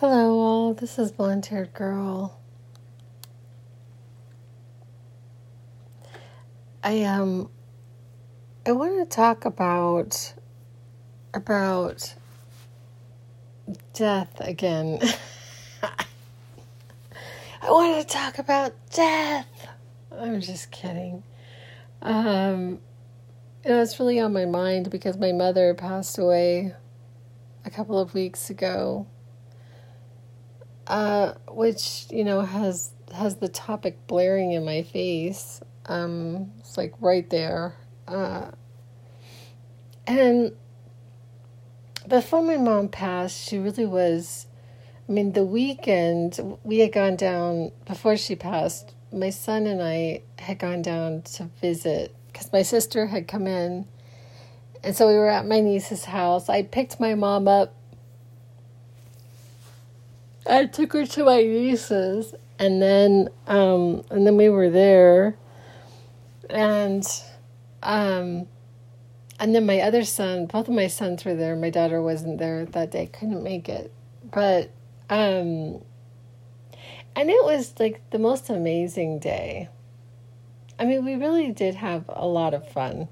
Hello, all. This is Blonde Haired Girl. I um, I want to talk about about death again. I want to talk about death. I'm just kidding. Um, it's really on my mind because my mother passed away a couple of weeks ago uh, which you know has has the topic blaring in my face. Um, it's like right there, uh, and before my mom passed, she really was. I mean, the weekend we had gone down before she passed. My son and I had gone down to visit because my sister had come in, and so we were at my niece's house. I picked my mom up I took her to my niece's, and then um, and then we were there, and um, and then my other son, both of my sons were there. My daughter wasn't there that day; couldn't make it, but um, and it was like the most amazing day. I mean, we really did have a lot of fun,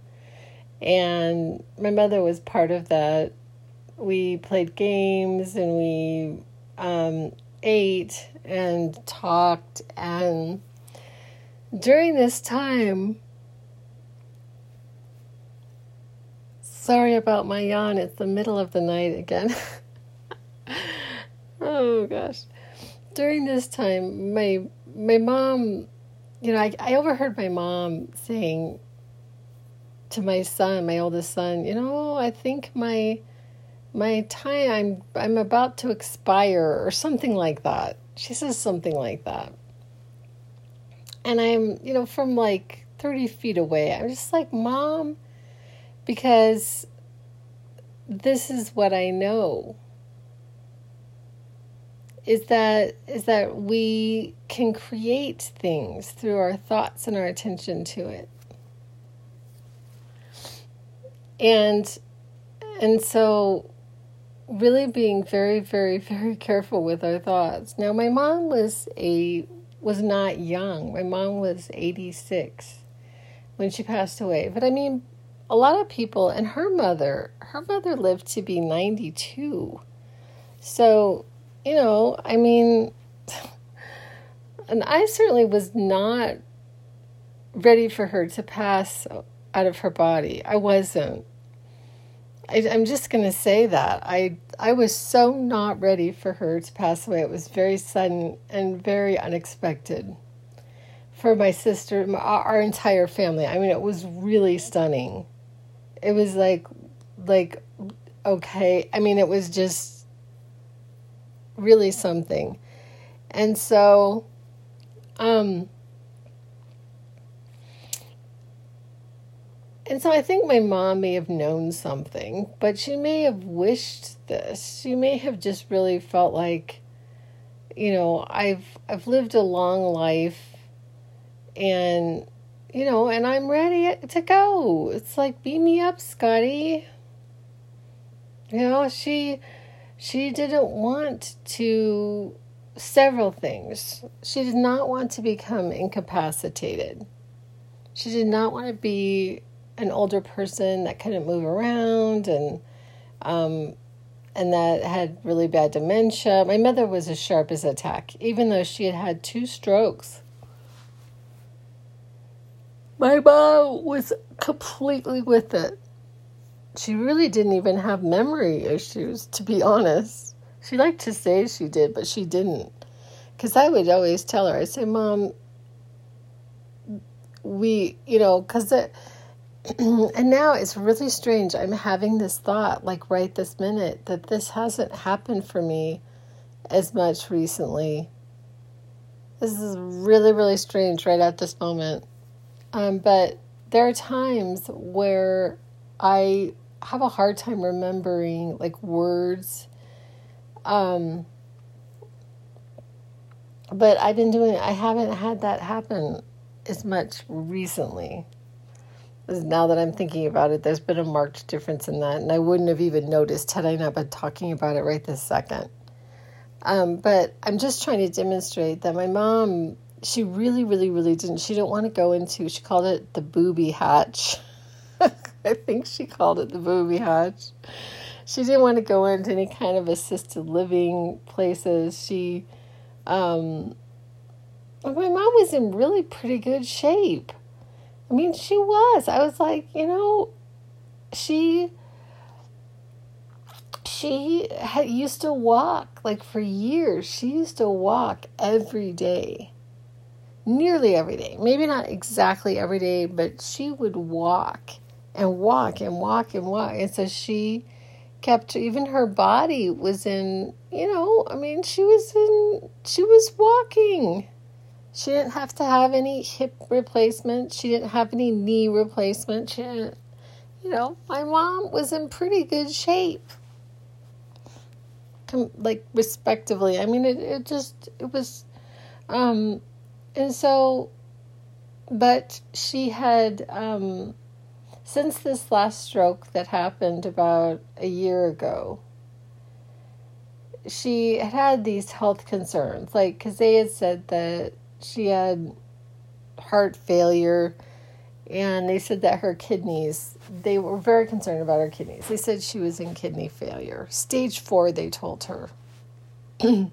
and my mother was part of that. We played games and we um, ate and talked. And during this time, sorry about my yawn, it's the middle of the night again. oh gosh. During this time, my my mom, you know, I, I overheard my mom saying to my son, my oldest son, you know, I think my my time I'm I'm about to expire or something like that. She says something like that. And I'm, you know, from like 30 feet away. I'm just like, "Mom, because this is what I know." Is that is that we can create things through our thoughts and our attention to it. And and so really being very, very, very careful with our thoughts. Now, my mom was a was not young. My mom was 86 when she passed away. But I mean, a lot of people and her mother, her mother lived to be 92. So, you know, I mean, and I certainly was not ready for her to pass out of her body. I wasn't. I, am just going to say that I I was so not ready for her to pass away. It was very sudden and very unexpected for my sister, my, our entire family. I mean, it was really stunning. It was like like okay. I mean, it was just really something, and so um And so I think my mom may have known something, but she may have wished this. She may have just really felt like, you know, I've I've lived a long life and you know, and I'm ready to go. It's like beam me up, Scotty. You know, she she didn't want to several things. She did not want to become incapacitated. She did not want to be an older person that couldn't move around and um, and that had really bad dementia. My mother was as sharp as a tack, even though she had had two strokes. My mom was completely with it. She really didn't even have memory issues, to be honest. She liked to say she did, but she didn't. Because I would always tell her, I say, Mom, we, you know, because and now it's really strange. I'm having this thought, like right this minute, that this hasn't happened for me as much recently. This is really, really strange right at this moment. Um, but there are times where I have a hard time remembering like words. Um, but I've been doing, I haven't had that happen as much recently now that I'm thinking about it, there's been a marked difference in that, and I wouldn't have even noticed had I not been talking about it right this second. Um, but I'm just trying to demonstrate that my mom, she really, really, really didn't. She didn't want to go into. She called it the booby hatch. I think she called it the booby hatch. She didn't want to go into any kind of assisted living places. She, um, my mom was in really pretty good shape. I mean, she was. I was like, you know, she she had used to walk like for years. She used to walk every day. Nearly every day. Maybe not exactly every day, but she would walk and walk and walk and walk. And so she kept even her body was in, you know, I mean, she was in she was walking. She didn't have to have any hip replacement. She didn't have any knee replacement. She didn't, you know, my mom was in pretty good shape. Com- like respectively. I mean, it, it just, it was, um, and so, but she had, um, since this last stroke that happened about a year ago, she had had these health concerns, like, because they had said that she had heart failure and they said that her kidneys they were very concerned about her kidneys. They said she was in kidney failure. Stage four they told her.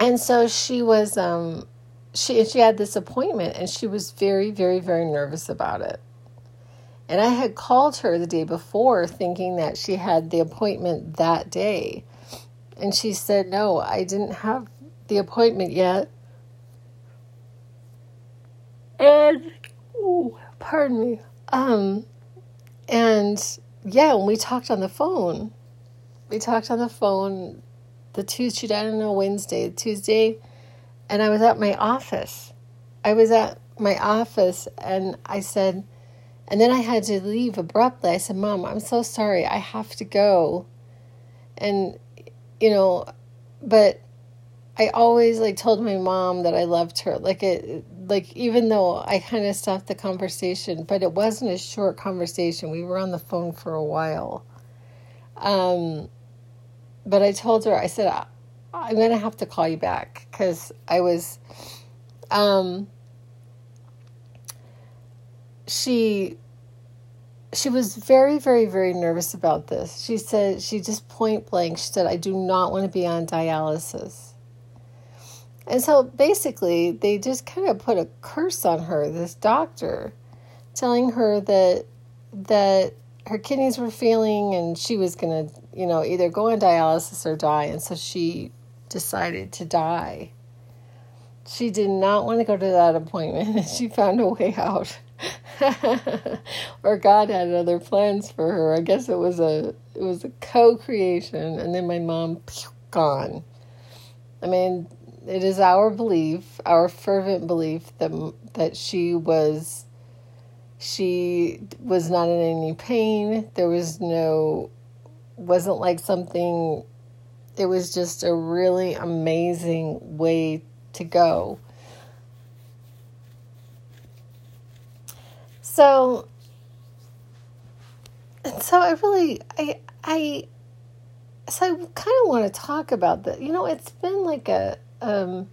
And so she was um she she had this appointment and she was very very very nervous about it. And i had called her the day before thinking that she had the appointment that day. And she said no i didn't have the appointment yet. And, oh, pardon me. Um, and yeah, when we talked on the phone, we talked on the phone the Tuesday, I don't know, Wednesday, Tuesday, and I was at my office. I was at my office and I said, and then I had to leave abruptly. I said, Mom, I'm so sorry. I have to go. And, you know, but I always like told my mom that I loved her. Like it like even though I kind of stopped the conversation, but it wasn't a short conversation. We were on the phone for a while. Um but I told her I said I'm going to have to call you back cuz I was um she she was very very very nervous about this. She said she just point blank she said I do not want to be on dialysis. And so basically, they just kind of put a curse on her, this doctor, telling her that that her kidneys were failing and she was going to, you know, either go on dialysis or die. And so she decided to die. She did not want to go to that appointment and she found a way out. or God had other plans for her. I guess it was a it was a co-creation and then my mom gone. I mean, it is our belief, our fervent belief that that she was she was not in any pain. There was no wasn't like something it was just a really amazing way to go. So and so I really I I so I kind of want to talk about that. You know, it's been like a um,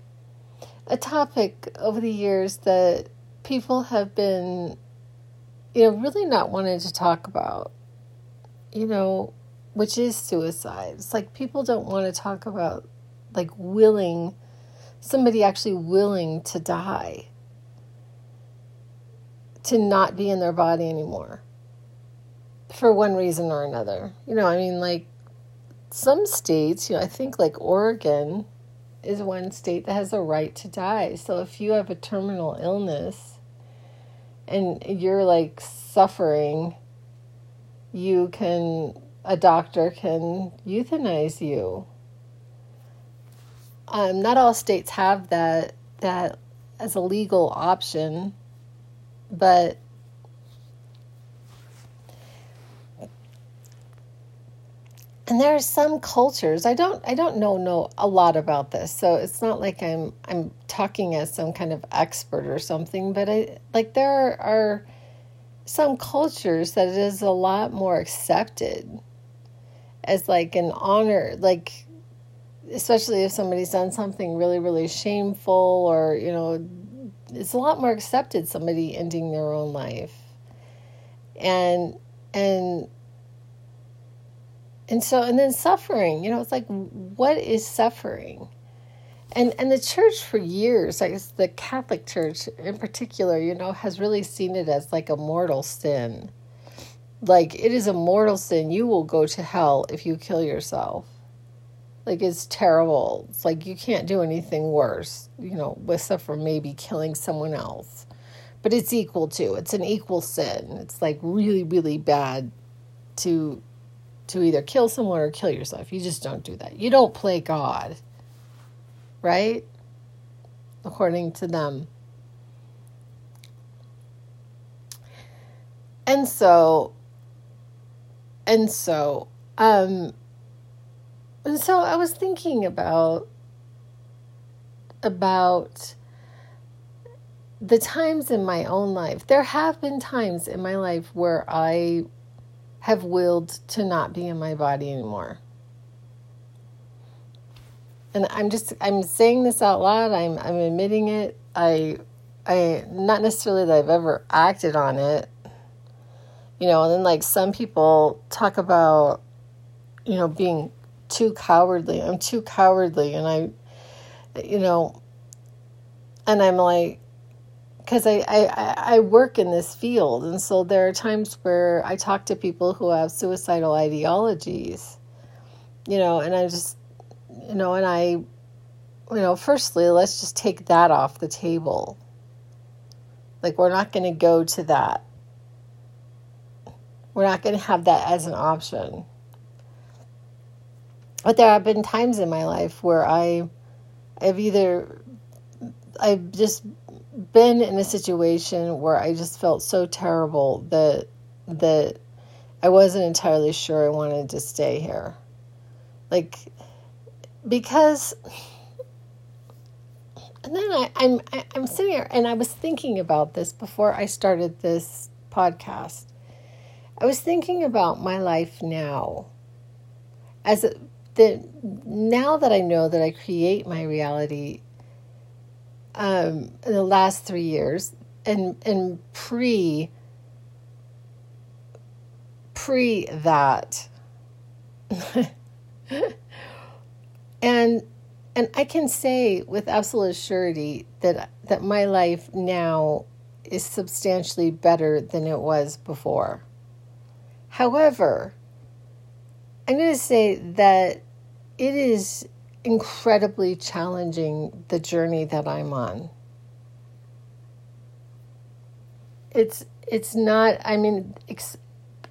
a topic over the years that people have been, you know, really not wanting to talk about, you know, which is suicide. It's like people don't want to talk about, like, willing, somebody actually willing to die, to not be in their body anymore for one reason or another. You know, I mean, like, some states, you know, I think like Oregon, is one state that has a right to die. So if you have a terminal illness and you're like suffering, you can, a doctor can euthanize you. Um, not all states have that that as a legal option, but and there are some cultures i don't i don't know know a lot about this so it's not like i'm i'm talking as some kind of expert or something but i like there are some cultures that it is a lot more accepted as like an honor like especially if somebody's done something really, really shameful or, you know, it's a lot more accepted somebody ending their own life. And, and, and so, and then suffering, you know, it's like, what is suffering? And, and the church for years, I guess the Catholic Church in particular, you know, has really seen it as like a mortal sin. Like it is a mortal sin. You will go to hell if you kill yourself like it's terrible. It's like you can't do anything worse, you know, except for maybe killing someone else. But it's equal to. It's an equal sin. It's like really, really bad to to either kill someone or kill yourself. You just don't do that. You don't play God. Right? According to them. And so and so um and so I was thinking about about the times in my own life. There have been times in my life where I have willed to not be in my body anymore. And I'm just I'm saying this out loud. I'm I'm admitting it. I I not necessarily that I've ever acted on it. You know, and then like some people talk about you know being too cowardly. I'm too cowardly. And I, you know, and I'm like, because I, I, I work in this field. And so there are times where I talk to people who have suicidal ideologies, you know, and I just, you know, and I, you know, firstly, let's just take that off the table. Like, we're not going to go to that. We're not going to have that as an option. But there have been times in my life where I have either I've just been in a situation where I just felt so terrible that that I wasn't entirely sure I wanted to stay here. Like because and then I, I'm I, am sitting here and I was thinking about this before I started this podcast. I was thinking about my life now as a, that now that I know that I create my reality um, in the last three years and and pre pre that and and I can say with absolute surety that that my life now is substantially better than it was before. However, I'm going to say that it is incredibly challenging the journey that I'm on. It's it's not I mean ex,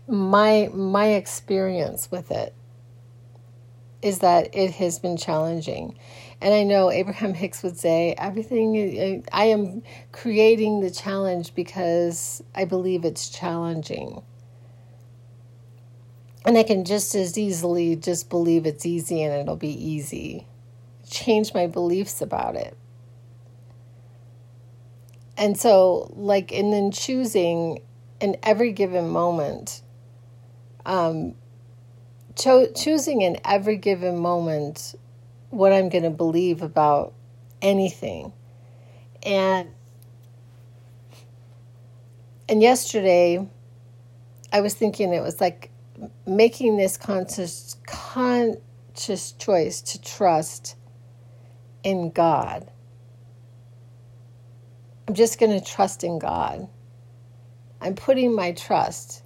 my my experience with it is that it has been challenging. And I know Abraham Hicks would say everything I am creating the challenge because I believe it's challenging. And I can just as easily just believe it's easy and it'll be easy. Change my beliefs about it. And so, like, and then choosing in every given moment, um, cho- choosing in every given moment what I'm going to believe about anything. And and yesterday I was thinking it was like making this conscious conscious choice to trust in God. I'm just going to trust in God. I'm putting my trust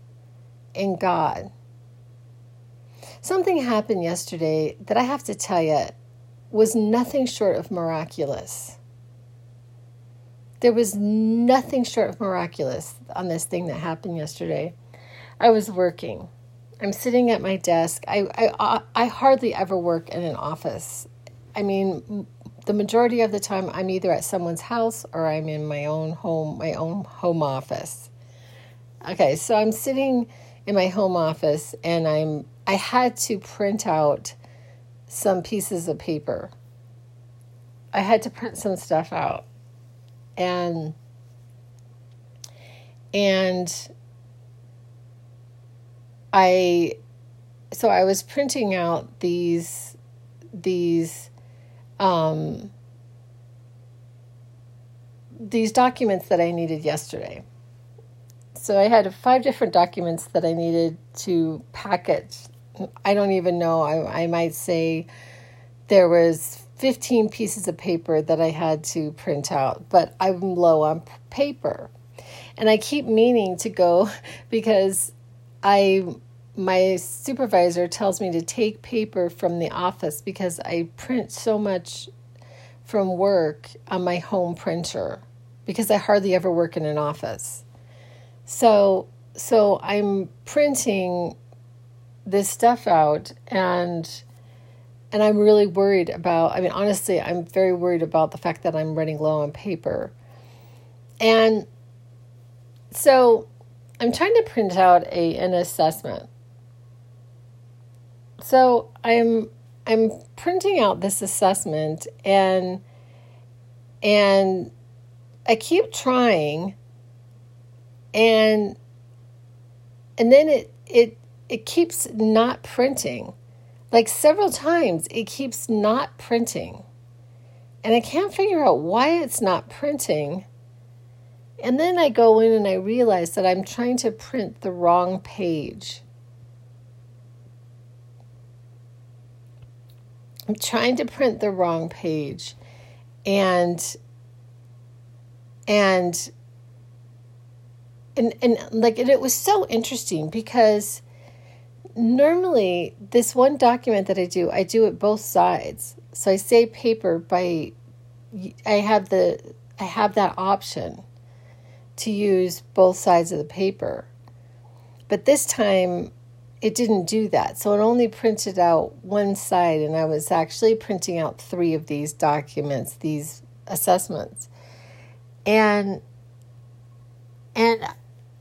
in God. Something happened yesterday that I have to tell you was nothing short of miraculous. There was nothing short of miraculous on this thing that happened yesterday. I was working I'm sitting at my desk. I, I, uh, I hardly ever work in an office. I mean, the majority of the time, I'm either at someone's house or I'm in my own home, my own home office. Okay, so I'm sitting in my home office and I'm I had to print out some pieces of paper. I had to print some stuff out. And and I so I was printing out these these um, these documents that I needed yesterday. So I had five different documents that I needed to package. I don't even know. I, I might say there was 15 pieces of paper that I had to print out, but I'm low on paper. And I keep meaning to go because I my supervisor tells me to take paper from the office because I print so much from work on my home printer because I hardly ever work in an office. So so I'm printing this stuff out and and I'm really worried about I mean honestly I'm very worried about the fact that I'm running low on paper. And so I'm trying to print out a an assessment. So I'm I'm printing out this assessment and and I keep trying and and then it it it keeps not printing. Like several times it keeps not printing. And I can't figure out why it's not printing. And then I go in and I realize that I'm trying to print the wrong page. I'm trying to print the wrong page. And and and and like and it was so interesting because normally this one document that I do, I do it both sides. So I save paper by I have the I have that option to use both sides of the paper. But this time it didn't do that. So it only printed out one side, and I was actually printing out three of these documents, these assessments. And and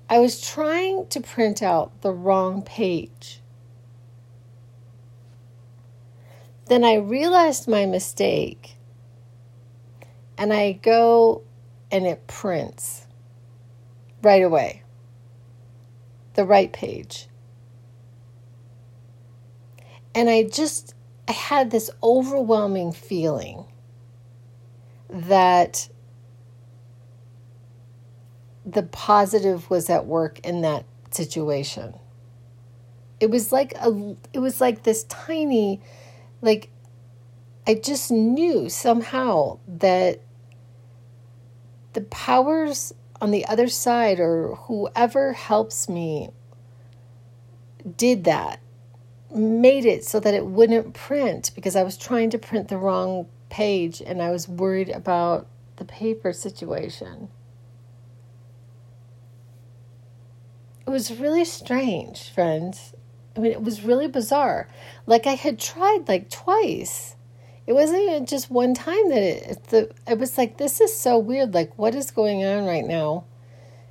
I was trying to print out the wrong page. Then I realized my mistake and I go and it prints right away. The right page. And I just, I had this overwhelming feeling that the positive was at work in that situation. It was like a, it was like this tiny, like, I just knew somehow that the powers on the other side or whoever helps me did that made it so that it wouldn't print because I was trying to print the wrong page and I was worried about the paper situation. It was really strange, friends. I mean, it was really bizarre. Like I had tried like twice it wasn't just one time that it the it was like this is so weird like what is going on right now?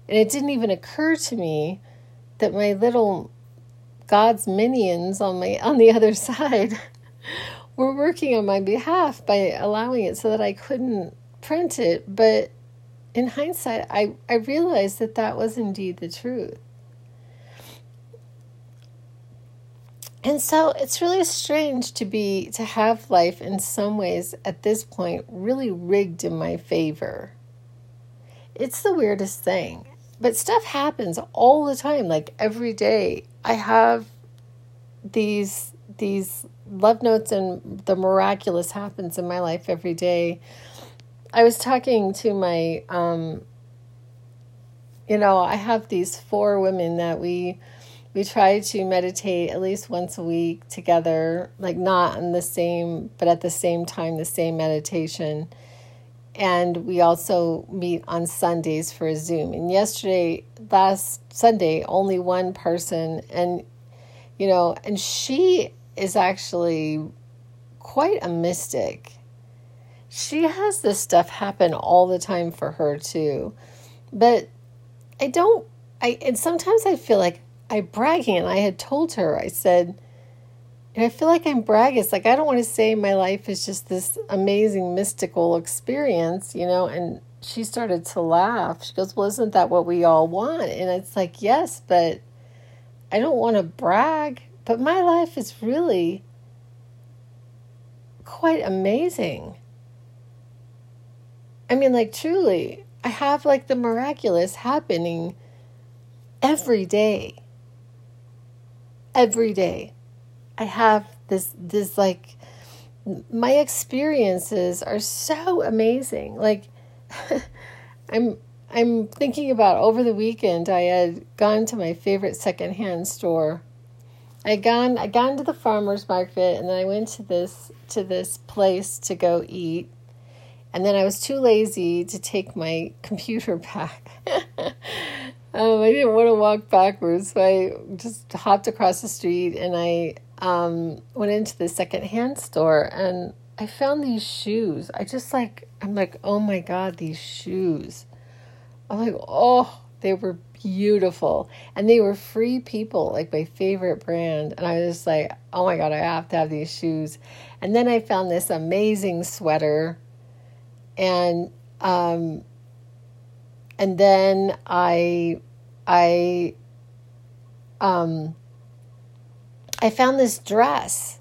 And it didn't even occur to me that my little god's minions on my on the other side were working on my behalf by allowing it so that i couldn't print it. But in hindsight i i realized that that was indeed the truth And so it's really strange to be to have life in some ways at this point really rigged in my favor. It's the weirdest thing. But stuff happens all the time like every day. I have these these love notes and the miraculous happens in my life every day. I was talking to my um you know, I have these four women that we we try to meditate at least once a week together, like not in the same, but at the same time, the same meditation. And we also meet on Sundays for a Zoom. And yesterday, last Sunday, only one person, and you know, and she is actually quite a mystic. She has this stuff happen all the time for her too. But I don't I and sometimes I feel like I bragging, and I had told her, I said, and I feel like I'm bragging. It's like I don't want to say my life is just this amazing mystical experience, you know. And she started to laugh. She goes, "Well, isn't that what we all want?" And it's like, yes, but I don't want to brag. But my life is really quite amazing. I mean, like, truly, I have like the miraculous happening every day. Every day. I have this, this like, my experiences are so amazing. Like, I'm, I'm thinking about over the weekend, I had gone to my favorite secondhand store. I gone I gone to the farmers market and then I went to this to this place to go eat and then I was too lazy to take my computer back. Um, I didn't want to walk backwards, so I just hopped across the street and I um, went into the secondhand store and I found these shoes. I just like, I'm like, oh my God, these shoes. I'm like, oh, they were beautiful. And they were free people, like my favorite brand. And I was like, oh my God, I have to have these shoes. And then I found this amazing sweater and um, and then I I um, I found this dress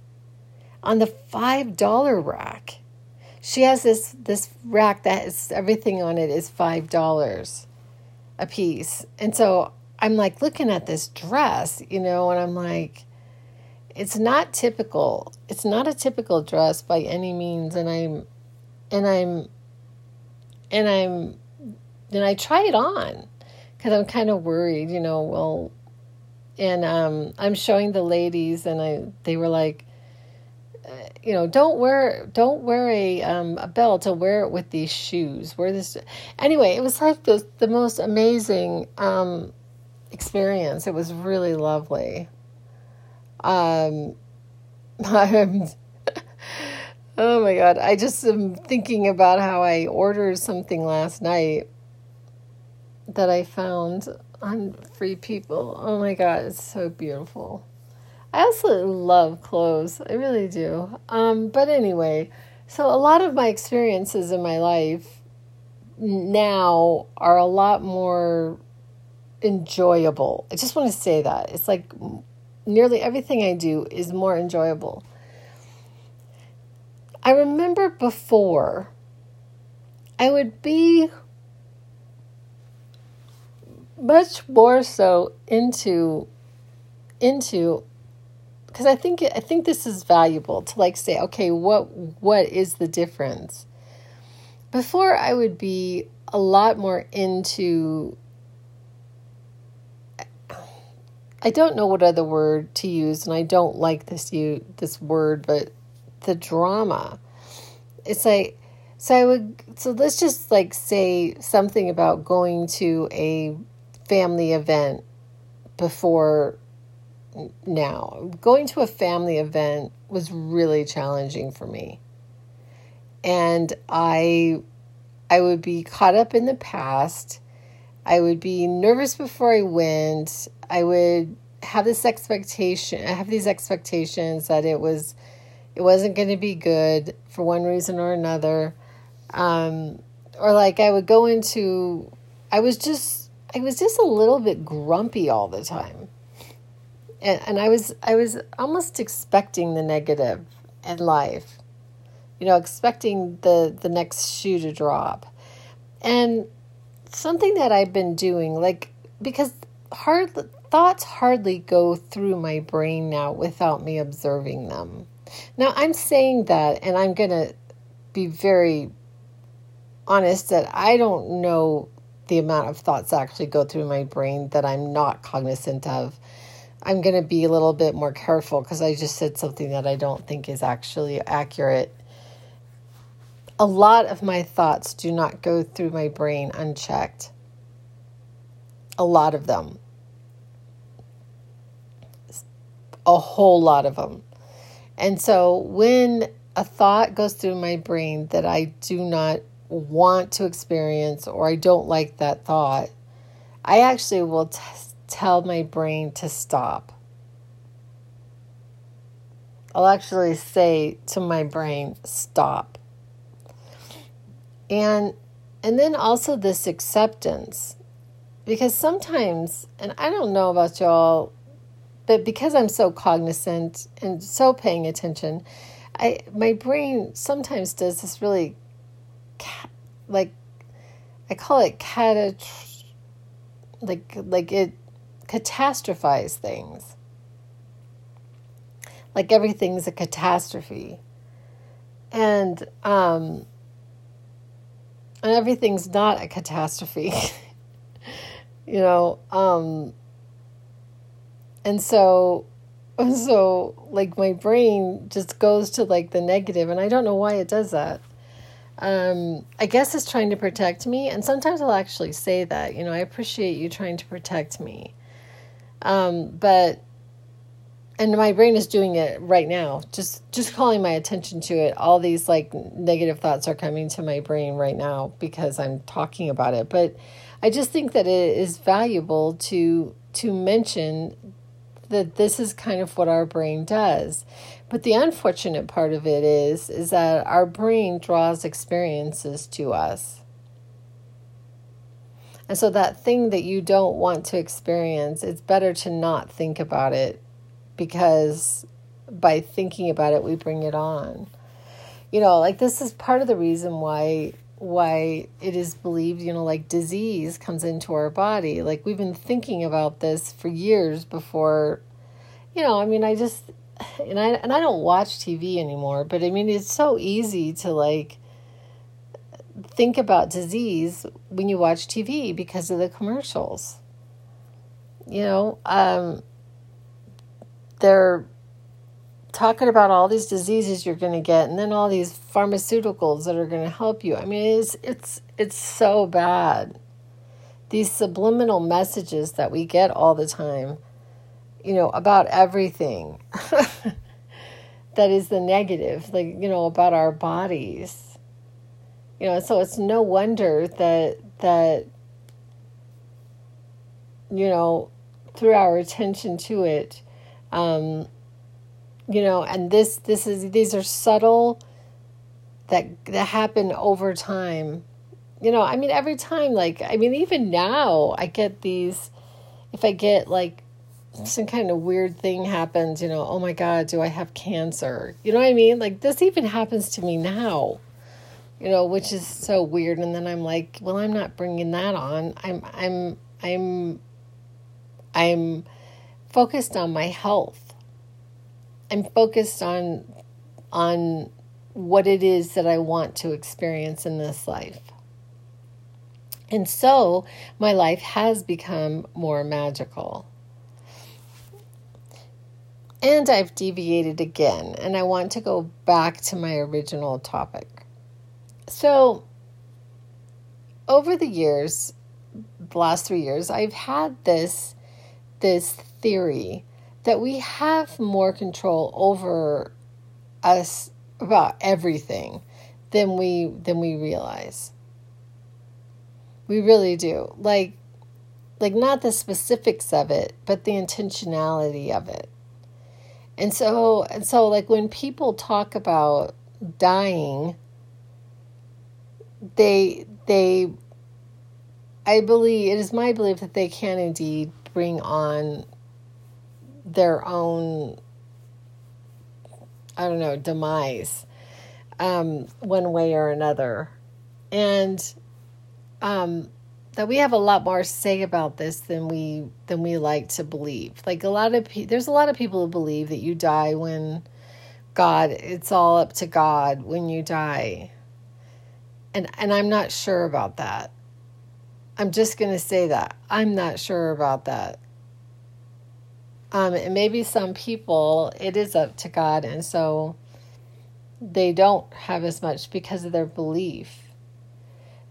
on the five dollar rack. She has this this rack that has everything on it is five dollars a piece, and so I'm like looking at this dress, you know, and I'm like, it's not typical. It's not a typical dress by any means, and I'm and I'm and I'm then I try it on because I'm kind of worried, you know. Well, and um, I'm showing the ladies, and I they were like, uh, you know, don't wear don't wear a um, a belt, to wear it with these shoes. Wear this anyway. It was like the the most amazing um, experience. It was really lovely. Um, I'm Oh my God. I just am thinking about how I ordered something last night that I found on Free People. Oh my God, it's so beautiful. I absolutely love clothes. I really do. Um, but anyway, so a lot of my experiences in my life now are a lot more enjoyable. I just want to say that. It's like nearly everything I do is more enjoyable. I remember before I would be much more so into into because I think I think this is valuable to like say okay what what is the difference before I would be a lot more into I don't know what other word to use and I don't like this you this word but the drama. It's like, so I would, so let's just like say something about going to a family event before now. Going to a family event was really challenging for me. And I I would be caught up in the past. I would be nervous before I went. I would have this expectation, I have these expectations that it was it wasn't going to be good for one reason or another. Um, or like I would go into, I was just, I was just a little bit grumpy all the time. And, and I was, I was almost expecting the negative in life, you know, expecting the, the next shoe to drop. And something that I've been doing, like, because hard thoughts hardly go through my brain now without me observing them. Now, I'm saying that, and I'm going to be very honest that I don't know the amount of thoughts that actually go through my brain that I'm not cognizant of. I'm going to be a little bit more careful because I just said something that I don't think is actually accurate. A lot of my thoughts do not go through my brain unchecked. A lot of them. A whole lot of them. And so when a thought goes through my brain that I do not want to experience or I don't like that thought, I actually will t- tell my brain to stop. I'll actually say to my brain, stop. And and then also this acceptance. Because sometimes, and I don't know about y'all, but because I'm so cognizant and so paying attention, I my brain sometimes does this really like I call it catat like like it catastrophize things. Like everything's a catastrophe. And um and everything's not a catastrophe. you know, um and so so like my brain just goes to like the negative and I don't know why it does that um, I guess it's trying to protect me. And sometimes I'll actually say that, you know, I appreciate you trying to protect me. Um, but, and my brain is doing it right now, just, just calling my attention to it. All these like negative thoughts are coming to my brain right now because I'm talking about it. But I just think that it is valuable to, to mention that this is kind of what our brain does. But the unfortunate part of it is is that our brain draws experiences to us. And so that thing that you don't want to experience, it's better to not think about it because by thinking about it we bring it on. You know, like this is part of the reason why why it is believed, you know, like disease comes into our body. Like we've been thinking about this for years before, you know, I mean, I just, and I, and I don't watch TV anymore, but I mean, it's so easy to like think about disease when you watch TV because of the commercials. You know, um, they're talking about all these diseases you're going to get and then all these pharmaceuticals that are going to help you. I mean, it's it's it's so bad. These subliminal messages that we get all the time, you know, about everything. that is the negative, like, you know, about our bodies. You know, so it's no wonder that that you know, through our attention to it, um, you know and this this is these are subtle that that happen over time you know i mean every time like i mean even now i get these if i get like some kind of weird thing happens you know oh my god do i have cancer? You know what i mean? Like this even happens to me now you know which is so weird. And then i'm like well i'm not bringing that on. I'm i'm i'm i'm focused on my health. I'm focused on on what it is that I want to experience in this life. And so my life has become more magical. And I've deviated again, and I want to go back to my original topic. So, over the years, the last three years, I've had this this theory that we have more control over us about everything than we than we realize. We really do. Like like not the specifics of it, but the intentionality of it. And so and so like when people talk about dying, they they I believe it is my belief that they can indeed bring on their own I don't know, demise um, one way or another. And um, that we have a lot more to say about this than we than we like to believe. Like a lot of pe- there's a lot of people who believe that you die when God, it's all up to God when you die. And and I'm not sure about that. I'm just going to say that. I'm not sure about that. Um, and maybe some people, it is up to God, and so they don't have as much because of their belief.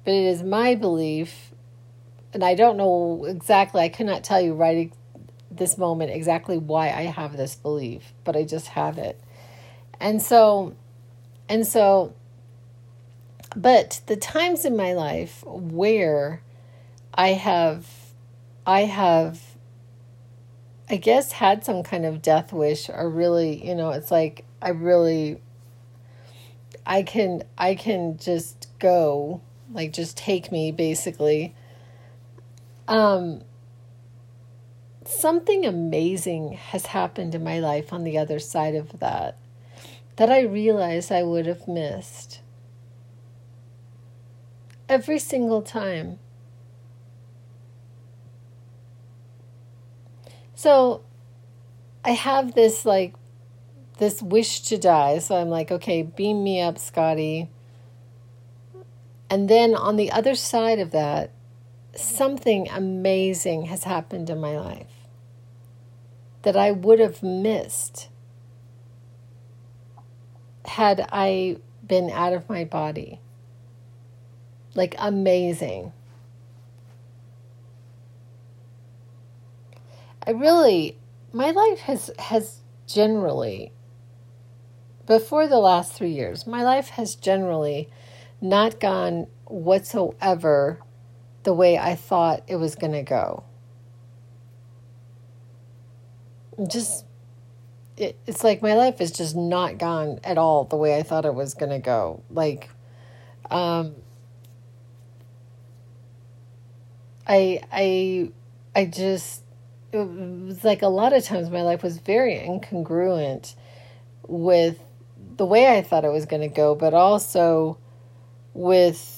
But it is my belief, and I don't know exactly, I cannot tell you right this moment exactly why I have this belief, but I just have it. And so, and so, but the times in my life where I have, I have I guess had some kind of death wish or really, you know, it's like I really I can I can just go, like just take me basically. Um something amazing has happened in my life on the other side of that. that I realized I would have missed. Every single time. So I have this like this wish to die. So I'm like, okay, beam me up, Scotty. And then on the other side of that, something amazing has happened in my life that I would have missed had I been out of my body. Like amazing. I really my life has has generally before the last 3 years, my life has generally not gone whatsoever the way I thought it was going to go. Just, it, it's like my life has just not gone at all the way I thought it was going to go. Like, um, I, I, I just, it was like a lot of times my life was very incongruent with the way I thought it was going to go, but also with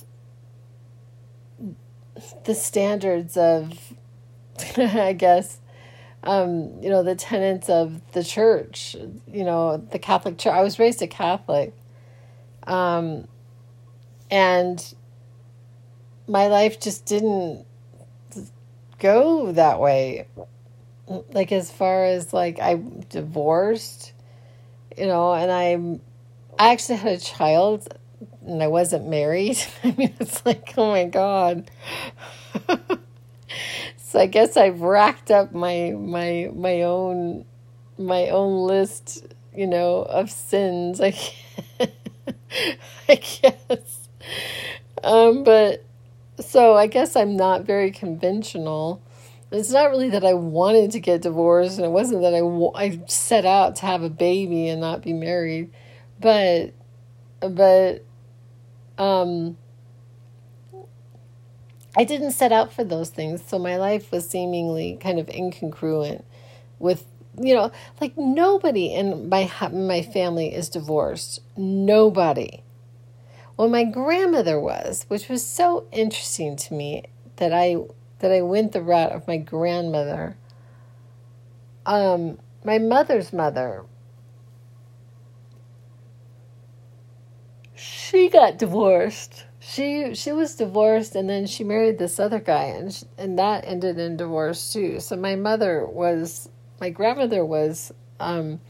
the standards of, I guess, um, you know, the tenets of the church, you know, the Catholic Church. I was raised a Catholic. Um, and my life just didn't go that way. Like, as far as like I divorced, you know, and I'm, I actually had a child and I wasn't married. I mean, it's like, oh my God. so I guess I've racked up my my my own my own list, you know, of sins. I I guess. Um, but so I guess I'm not very conventional. It's not really that I wanted to get divorced, and it wasn't that I, I set out to have a baby and not be married, but but um, I didn't set out for those things, so my life was seemingly kind of incongruent with you know, like nobody in my my family is divorced. Nobody. Well, my grandmother was, which was so interesting to me that I that I went the route of my grandmother. Um, my mother's mother she got divorced. She she was divorced and then she married this other guy and she, and that ended in divorce too. So my mother was my grandmother was um,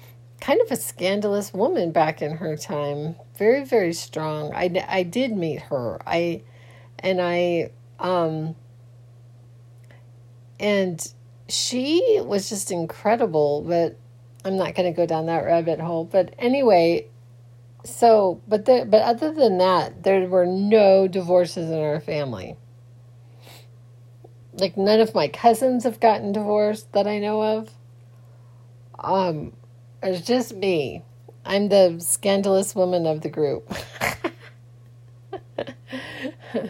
kind of a scandalous woman back in her time. Very very strong. I I did meet her. I and I um and she was just incredible, but I'm not going to go down that rabbit hole. But anyway, so, but the, but other than that, there were no divorces in our family. Like none of my cousins have gotten divorced that I know of. Um, it's just me. I'm the scandalous woman of the group.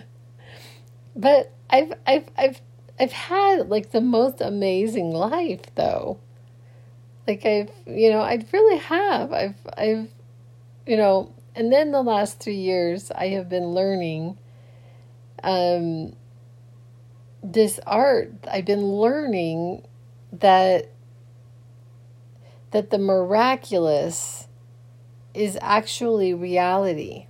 but I've I've I've I've had like the most amazing life though. Like I've you know, I really have. I've I've you know, and then the last three years, I have been learning um, this art. I've been learning that that the miraculous is actually reality.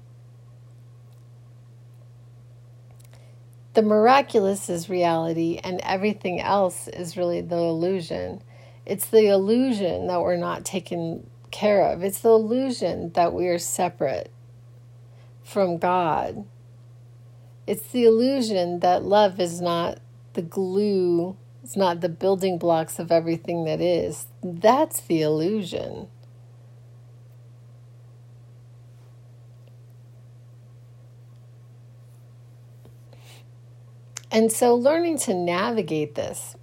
The miraculous is reality, and everything else is really the illusion. It's the illusion that we're not taking care of. It's the illusion that we are separate from God. It's the illusion that love is not the glue, it's not the building blocks of everything that is. That's the illusion. And so learning to navigate this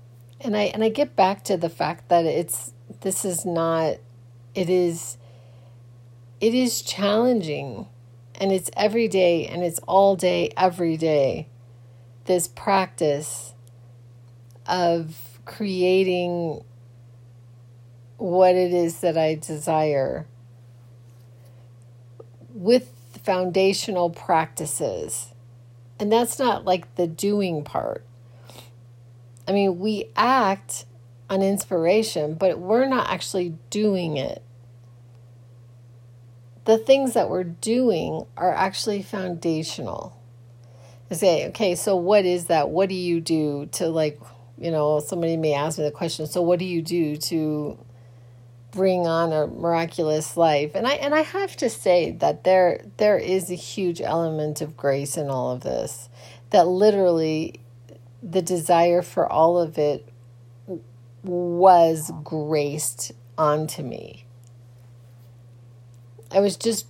and I and I get back to the fact that it's this is not it is it is challenging and it's every day and it's all day every day this practice of creating what it is that I desire with foundational practices. And that's not like the doing part. I mean, we act on inspiration, but we're not actually doing it. The things that we're doing are actually foundational. I say, okay, so what is that? What do you do to like, you know, somebody may ask me the question, so what do you do to bring on a miraculous life? And I and I have to say that there there is a huge element of grace in all of this. That literally the desire for all of it was graced onto me. I was just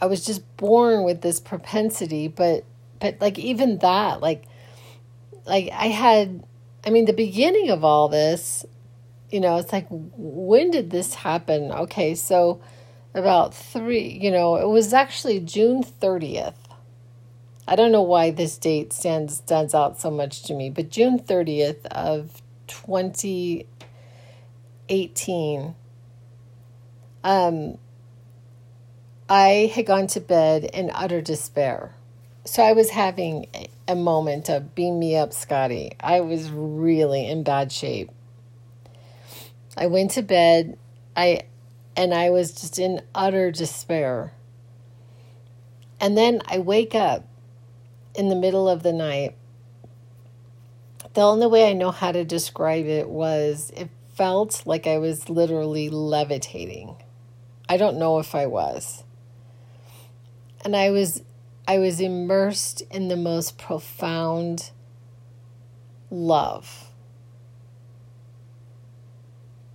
I was just born with this propensity, but but like even that, like like I had I mean the beginning of all this, you know, it's like when did this happen? Okay, so about 3, you know, it was actually June 30th. I don't know why this date stands stands out so much to me, but June 30th of 2018 um I had gone to bed in utter despair. So I was having a moment of beam me up, Scotty. I was really in bad shape. I went to bed. I and I was just in utter despair. And then I wake up in the middle of the night. The only way I know how to describe it was it felt like I was literally levitating. I don't know if I was. And I was I was immersed in the most profound love.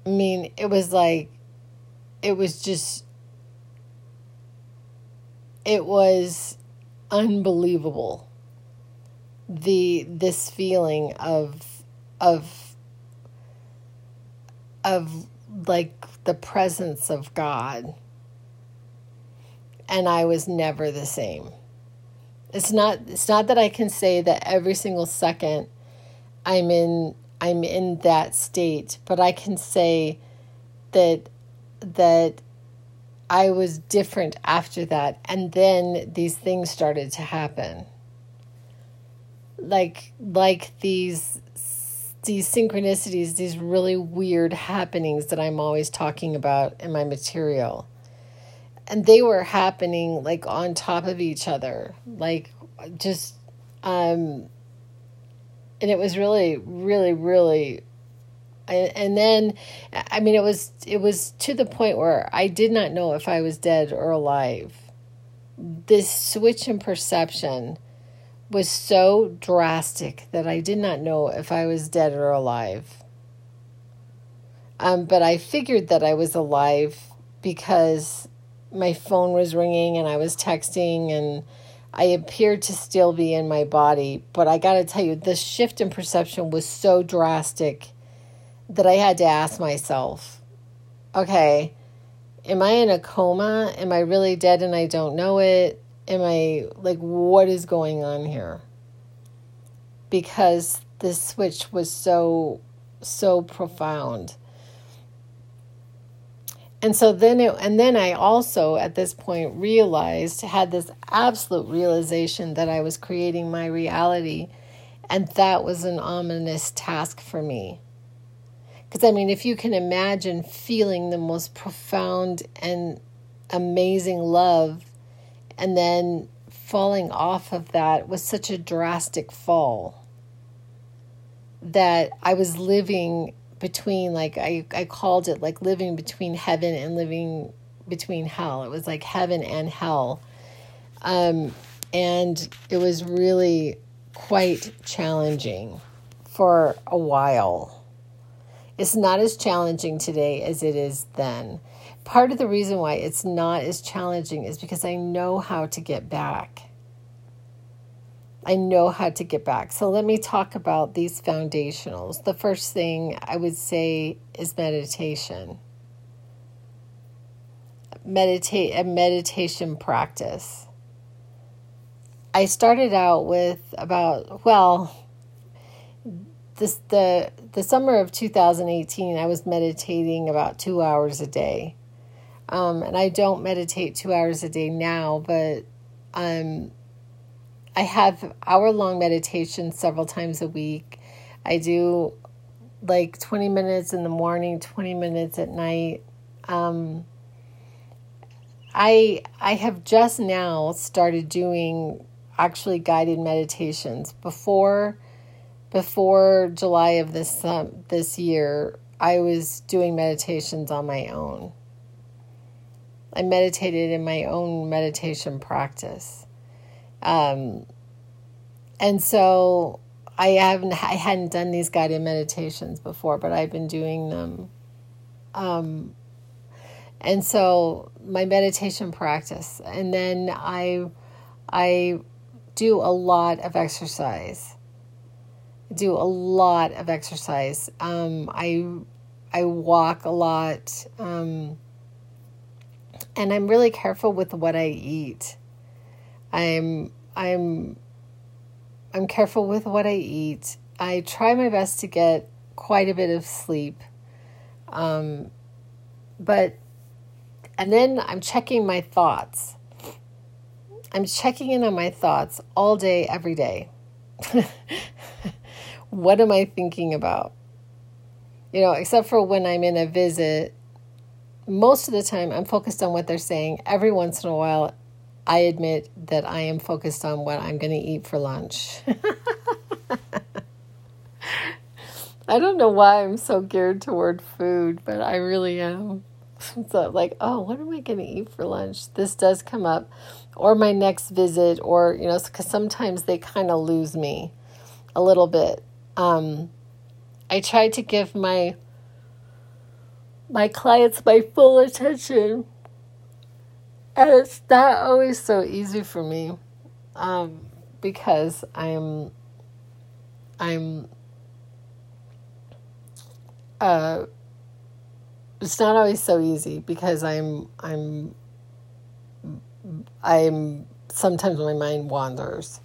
I mean, it was like, it was just, it was unbelievable. The, this feeling of, of, of like the presence of God. And I was never the same. It's not it's not that I can say that every single second I'm in I'm in that state, but I can say that that I was different after that and then these things started to happen. Like like these these synchronicities, these really weird happenings that I'm always talking about in my material and they were happening like on top of each other like just um and it was really really really and then i mean it was it was to the point where i did not know if i was dead or alive. This switch in perception was so drastic that i did not know if i was dead or alive. Um, but i figured that i was alive because my phone was ringing and I was texting and I appeared to still be in my body. But I got to tell you, the shift in perception was so drastic that I had to ask myself, okay, am I in a coma? Am I really dead and I don't know it? Am I like, what is going on here? Because this switch was so, so profound and so then it, and then I also at this point realized had this absolute realization that I was creating my reality and that was an ominous task for me. Cuz I mean if you can imagine feeling the most profound and amazing love and then falling off of that was such a drastic fall that I was living between like I, I called it like living between heaven and living between hell. It was like heaven and hell. Um, and it was really quite challenging for a while. It's not as challenging today as it is then. Part of the reason why it's not as challenging is because I know how to get back. I know how to get back. So let me talk about these foundationals. The first thing I would say is meditation. Meditate a meditation practice. I started out with about well this the the summer of 2018 I was meditating about 2 hours a day. Um, and I don't meditate two hours a day now, but um, I have hour long meditations several times a week. I do like 20 minutes in the morning, 20 minutes at night. Um, I I have just now started doing actually guided meditations. Before before July of this um, this year, I was doing meditations on my own. I meditated in my own meditation practice. Um, and so I haven't I hadn't done these guided meditations before, but I've been doing them. Um, and so my meditation practice, and then I I do a lot of exercise. Do a lot of exercise. Um, I I walk a lot. Um, and I'm really careful with what I eat. I'm I'm I'm careful with what I eat. I try my best to get quite a bit of sleep. Um, but and then I'm checking my thoughts. I'm checking in on my thoughts all day, every day. what am I thinking about? You know, except for when I'm in a visit most of the time I'm focused on what they're saying. Every once in a while, I admit that I am focused on what I'm going to eat for lunch. I don't know why I'm so geared toward food, but I really am. So, like, oh, what am I going to eat for lunch? This does come up, or my next visit, or, you know, because sometimes they kind of lose me a little bit. Um, I try to give my my clients my full attention. And it's not always so easy for me um, because I'm, I'm, uh, it's not always so easy because I'm, I'm, I'm, sometimes my mind wanders,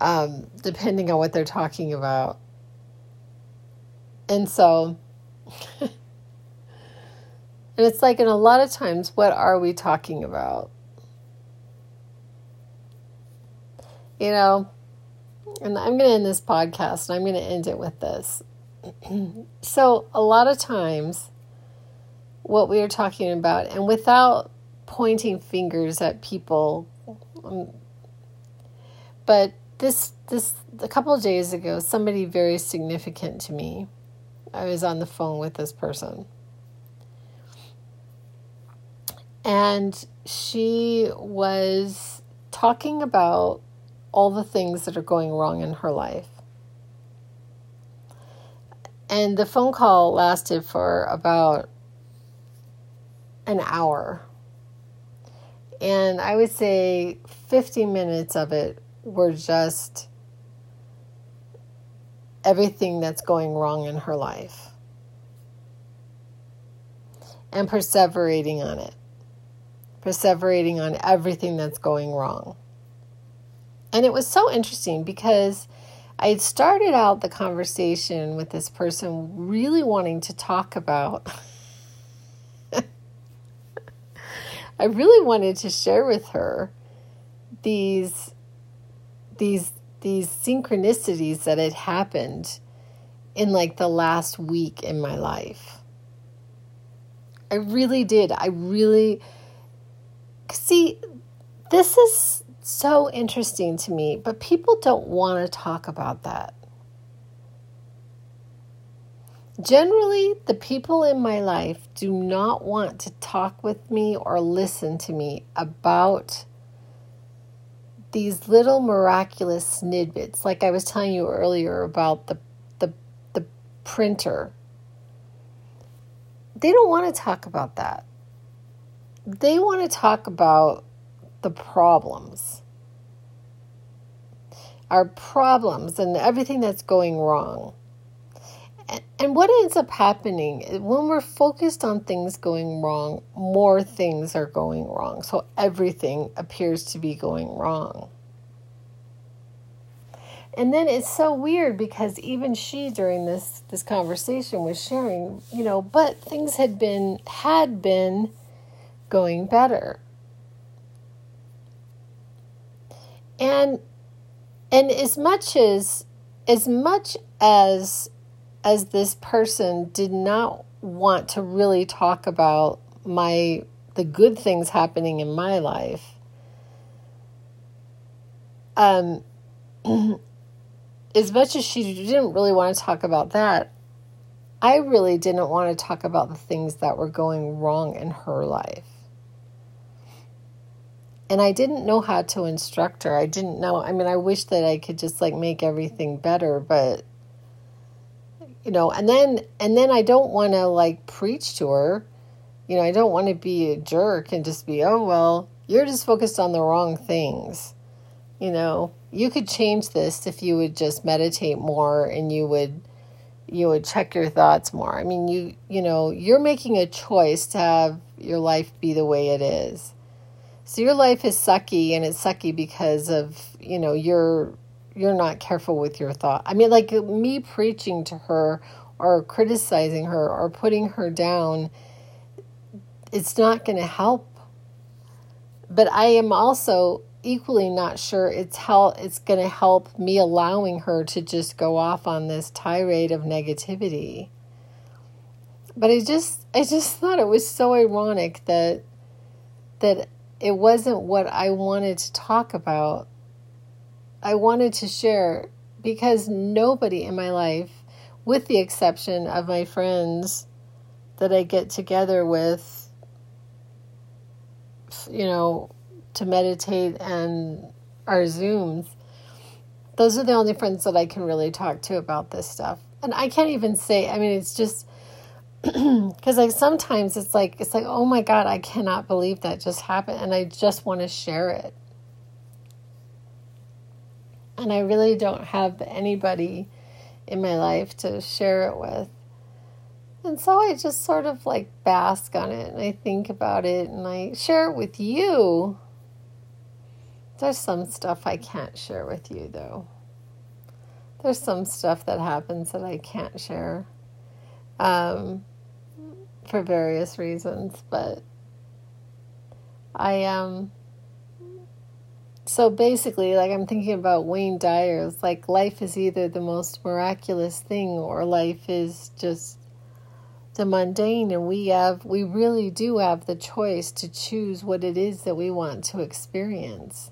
um, depending on what they're talking about. And so, And it's like, in a lot of times, what are we talking about? You know, and I'm going to end this podcast and I'm going to end it with this. so, a lot of times, what we are talking about, and without pointing fingers at people, um, but this, this, a couple days ago, somebody very significant to me, I was on the phone with this person And she was talking about all the things that are going wrong in her life. And the phone call lasted for about an hour. And I would say 50 minutes of it were just everything that's going wrong in her life and perseverating on it perseverating on everything that's going wrong. And it was so interesting because I had started out the conversation with this person really wanting to talk about. I really wanted to share with her these these these synchronicities that had happened in like the last week in my life. I really did. I really See, this is so interesting to me, but people don't want to talk about that. Generally, the people in my life do not want to talk with me or listen to me about these little miraculous snippets, like I was telling you earlier about the, the, the printer. They don't want to talk about that they want to talk about the problems, our problems, and everything that's going wrong. And what ends up happening when we're focused on things going wrong, more things are going wrong. So everything appears to be going wrong. And then it's so weird because even she during this this conversation was sharing, you know, but things had been had been going better. And and as much as as much as as this person did not want to really talk about my the good things happening in my life um as much as she didn't really want to talk about that i really didn't want to talk about the things that were going wrong in her life and I didn't know how to instruct her. I didn't know. I mean, I wish that I could just like make everything better, but you know, and then and then I don't want to like preach to her. You know, I don't want to be a jerk and just be, "Oh, well, you're just focused on the wrong things." You know, you could change this if you would just meditate more and you would you would check your thoughts more. I mean, you you know, you're making a choice to have your life be the way it is so your life is sucky and it's sucky because of, you know, you're you're not careful with your thought. I mean like me preaching to her or criticizing her or putting her down it's not going to help. But I am also equally not sure it's how it's going to help me allowing her to just go off on this tirade of negativity. But I just I just thought it was so ironic that that it wasn't what I wanted to talk about. I wanted to share because nobody in my life, with the exception of my friends that I get together with, you know, to meditate and our Zooms, those are the only friends that I can really talk to about this stuff. And I can't even say, I mean, it's just because like sometimes it's like it's like oh my god i cannot believe that just happened and i just want to share it. And i really don't have anybody in my life to share it with. And so i just sort of like bask on it and i think about it and i share it with you. There's some stuff i can't share with you though. There's some stuff that happens that i can't share. Um, for various reasons, but I um so basically like I'm thinking about Wayne Dyer's like life is either the most miraculous thing or life is just the mundane and we have we really do have the choice to choose what it is that we want to experience.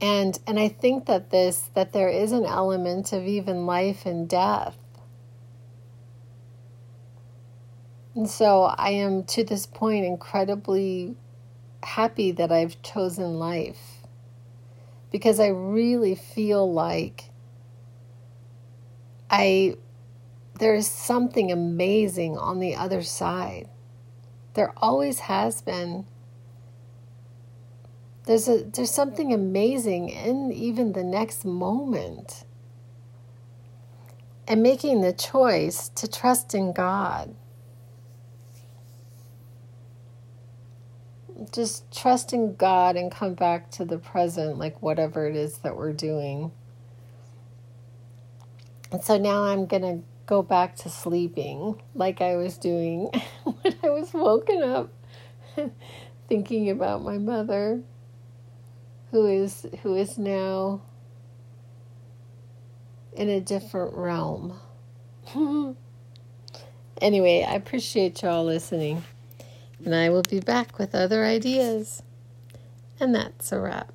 And and I think that this that there is an element of even life and death And so I am to this point incredibly happy that I've chosen life because I really feel like I there is something amazing on the other side. There always has been. There's a there's something amazing in even the next moment. And making the choice to trust in God just trusting God and come back to the present, like whatever it is that we're doing. And so now I'm going to go back to sleeping like I was doing when I was woken up thinking about my mother who is who is now in a different realm. anyway, I appreciate y'all listening and I will be back with other ideas. And that's a wrap.